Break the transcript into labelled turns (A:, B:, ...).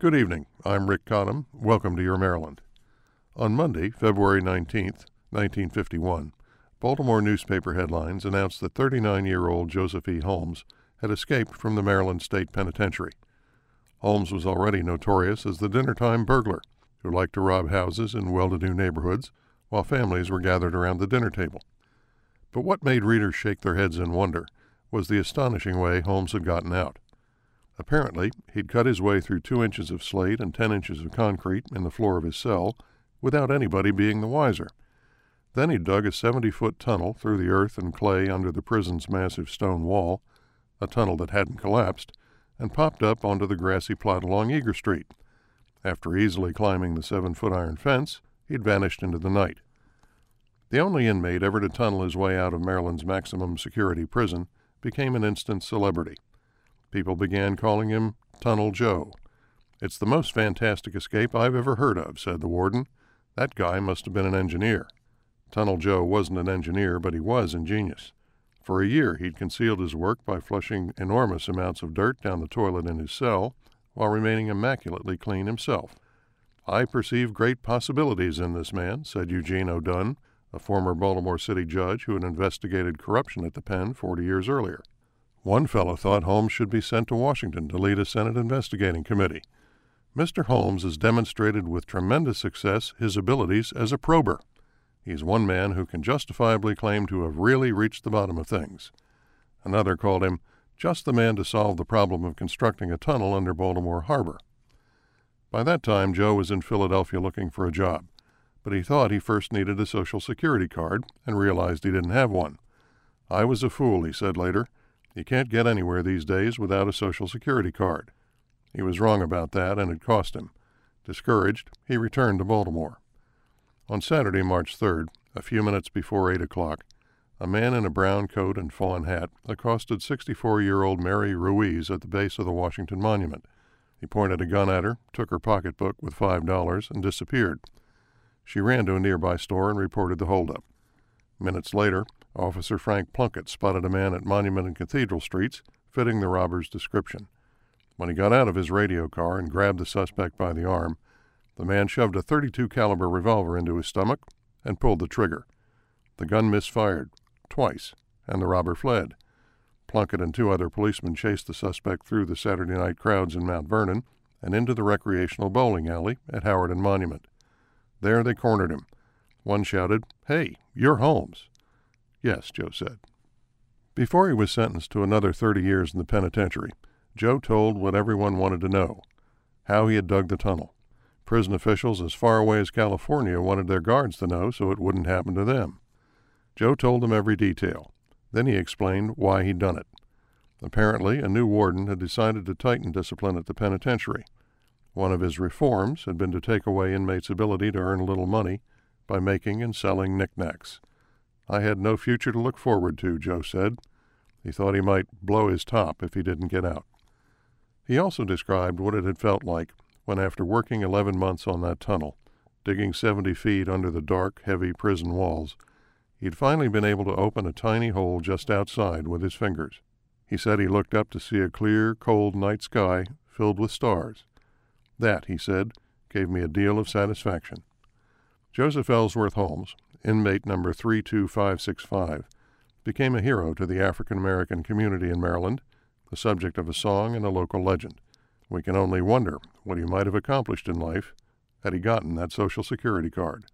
A: Good evening. I'm Rick Cottam. Welcome to your Maryland. On Monday, February 19th, 1951, Baltimore newspaper headlines announced that 39 year old Joseph E. Holmes had escaped from the Maryland State Penitentiary. Holmes was already notorious as the dinnertime burglar who liked to rob houses in well to do neighborhoods while families were gathered around the dinner table. But what made readers shake their heads in wonder was the astonishing way Holmes had gotten out. Apparently, he'd cut his way through two inches of slate and ten inches of concrete in the floor of his cell without anybody being the wiser. Then he dug a 70 foot tunnel through the earth and clay under the prison's massive stone wall, a tunnel that hadn't collapsed, and popped up onto the grassy plot along Eager Street. After easily climbing the seven foot iron fence, he'd vanished into the night. The only inmate ever to tunnel his way out of Maryland's maximum security prison became an instant celebrity. People began calling him Tunnel Joe. It's the most fantastic escape I've ever heard of, said the warden. That guy must have been an engineer. Tunnel Joe wasn't an engineer, but he was ingenious. For a year, he'd concealed his work by flushing enormous amounts of dirt down the toilet in his cell while remaining immaculately clean himself. I perceive great possibilities in this man, said Eugene O'Dunne, a former Baltimore City judge who had investigated corruption at the pen 40 years earlier. One fellow thought Holmes should be sent to Washington to lead a Senate investigating committee. Mr. Holmes has demonstrated with tremendous success his abilities as a prober. He's one man who can justifiably claim to have really reached the bottom of things. Another called him just the man to solve the problem of constructing a tunnel under Baltimore Harbor. By that time, Joe was in Philadelphia looking for a job, but he thought he first needed a Social Security card and realized he didn't have one. I was a fool, he said later. You can't get anywhere these days without a Social Security card. He was wrong about that, and it cost him. Discouraged, he returned to Baltimore. On Saturday, March 3rd, a few minutes before 8 o'clock, a man in a brown coat and fawn hat accosted 64 year old Mary Ruiz at the base of the Washington Monument. He pointed a gun at her, took her pocketbook with $5, and disappeared. She ran to a nearby store and reported the holdup. Minutes later, Officer Frank Plunkett spotted a man at Monument and Cathedral Streets fitting the robber's description. When he got out of his radio car and grabbed the suspect by the arm, the man shoved a 32 caliber revolver into his stomach and pulled the trigger. The gun misfired twice, and the robber fled. Plunkett and two other policemen chased the suspect through the Saturday night crowds in Mount Vernon and into the recreational bowling alley at Howard and Monument. There they cornered him. One shouted, Hey, you're Holmes. Yes, Joe said. Before he was sentenced to another 30 years in the penitentiary, Joe told what everyone wanted to know how he had dug the tunnel. Prison officials as far away as California wanted their guards to know so it wouldn't happen to them. Joe told them every detail. Then he explained why he'd done it. Apparently, a new warden had decided to tighten discipline at the penitentiary. One of his reforms had been to take away inmates' ability to earn a little money by making and selling knickknacks. I had no future to look forward to, Joe said. He thought he might blow his top if he didn't get out. He also described what it had felt like when, after working 11 months on that tunnel, digging 70 feet under the dark, heavy prison walls, he'd finally been able to open a tiny hole just outside with his fingers. He said he looked up to see a clear, cold night sky filled with stars. That, he said, gave me a deal of satisfaction. Joseph Ellsworth Holmes, inmate number 32565, became a hero to the African American community in Maryland, the subject of a song and a local legend. We can only wonder what he might have accomplished in life had he gotten that Social Security card.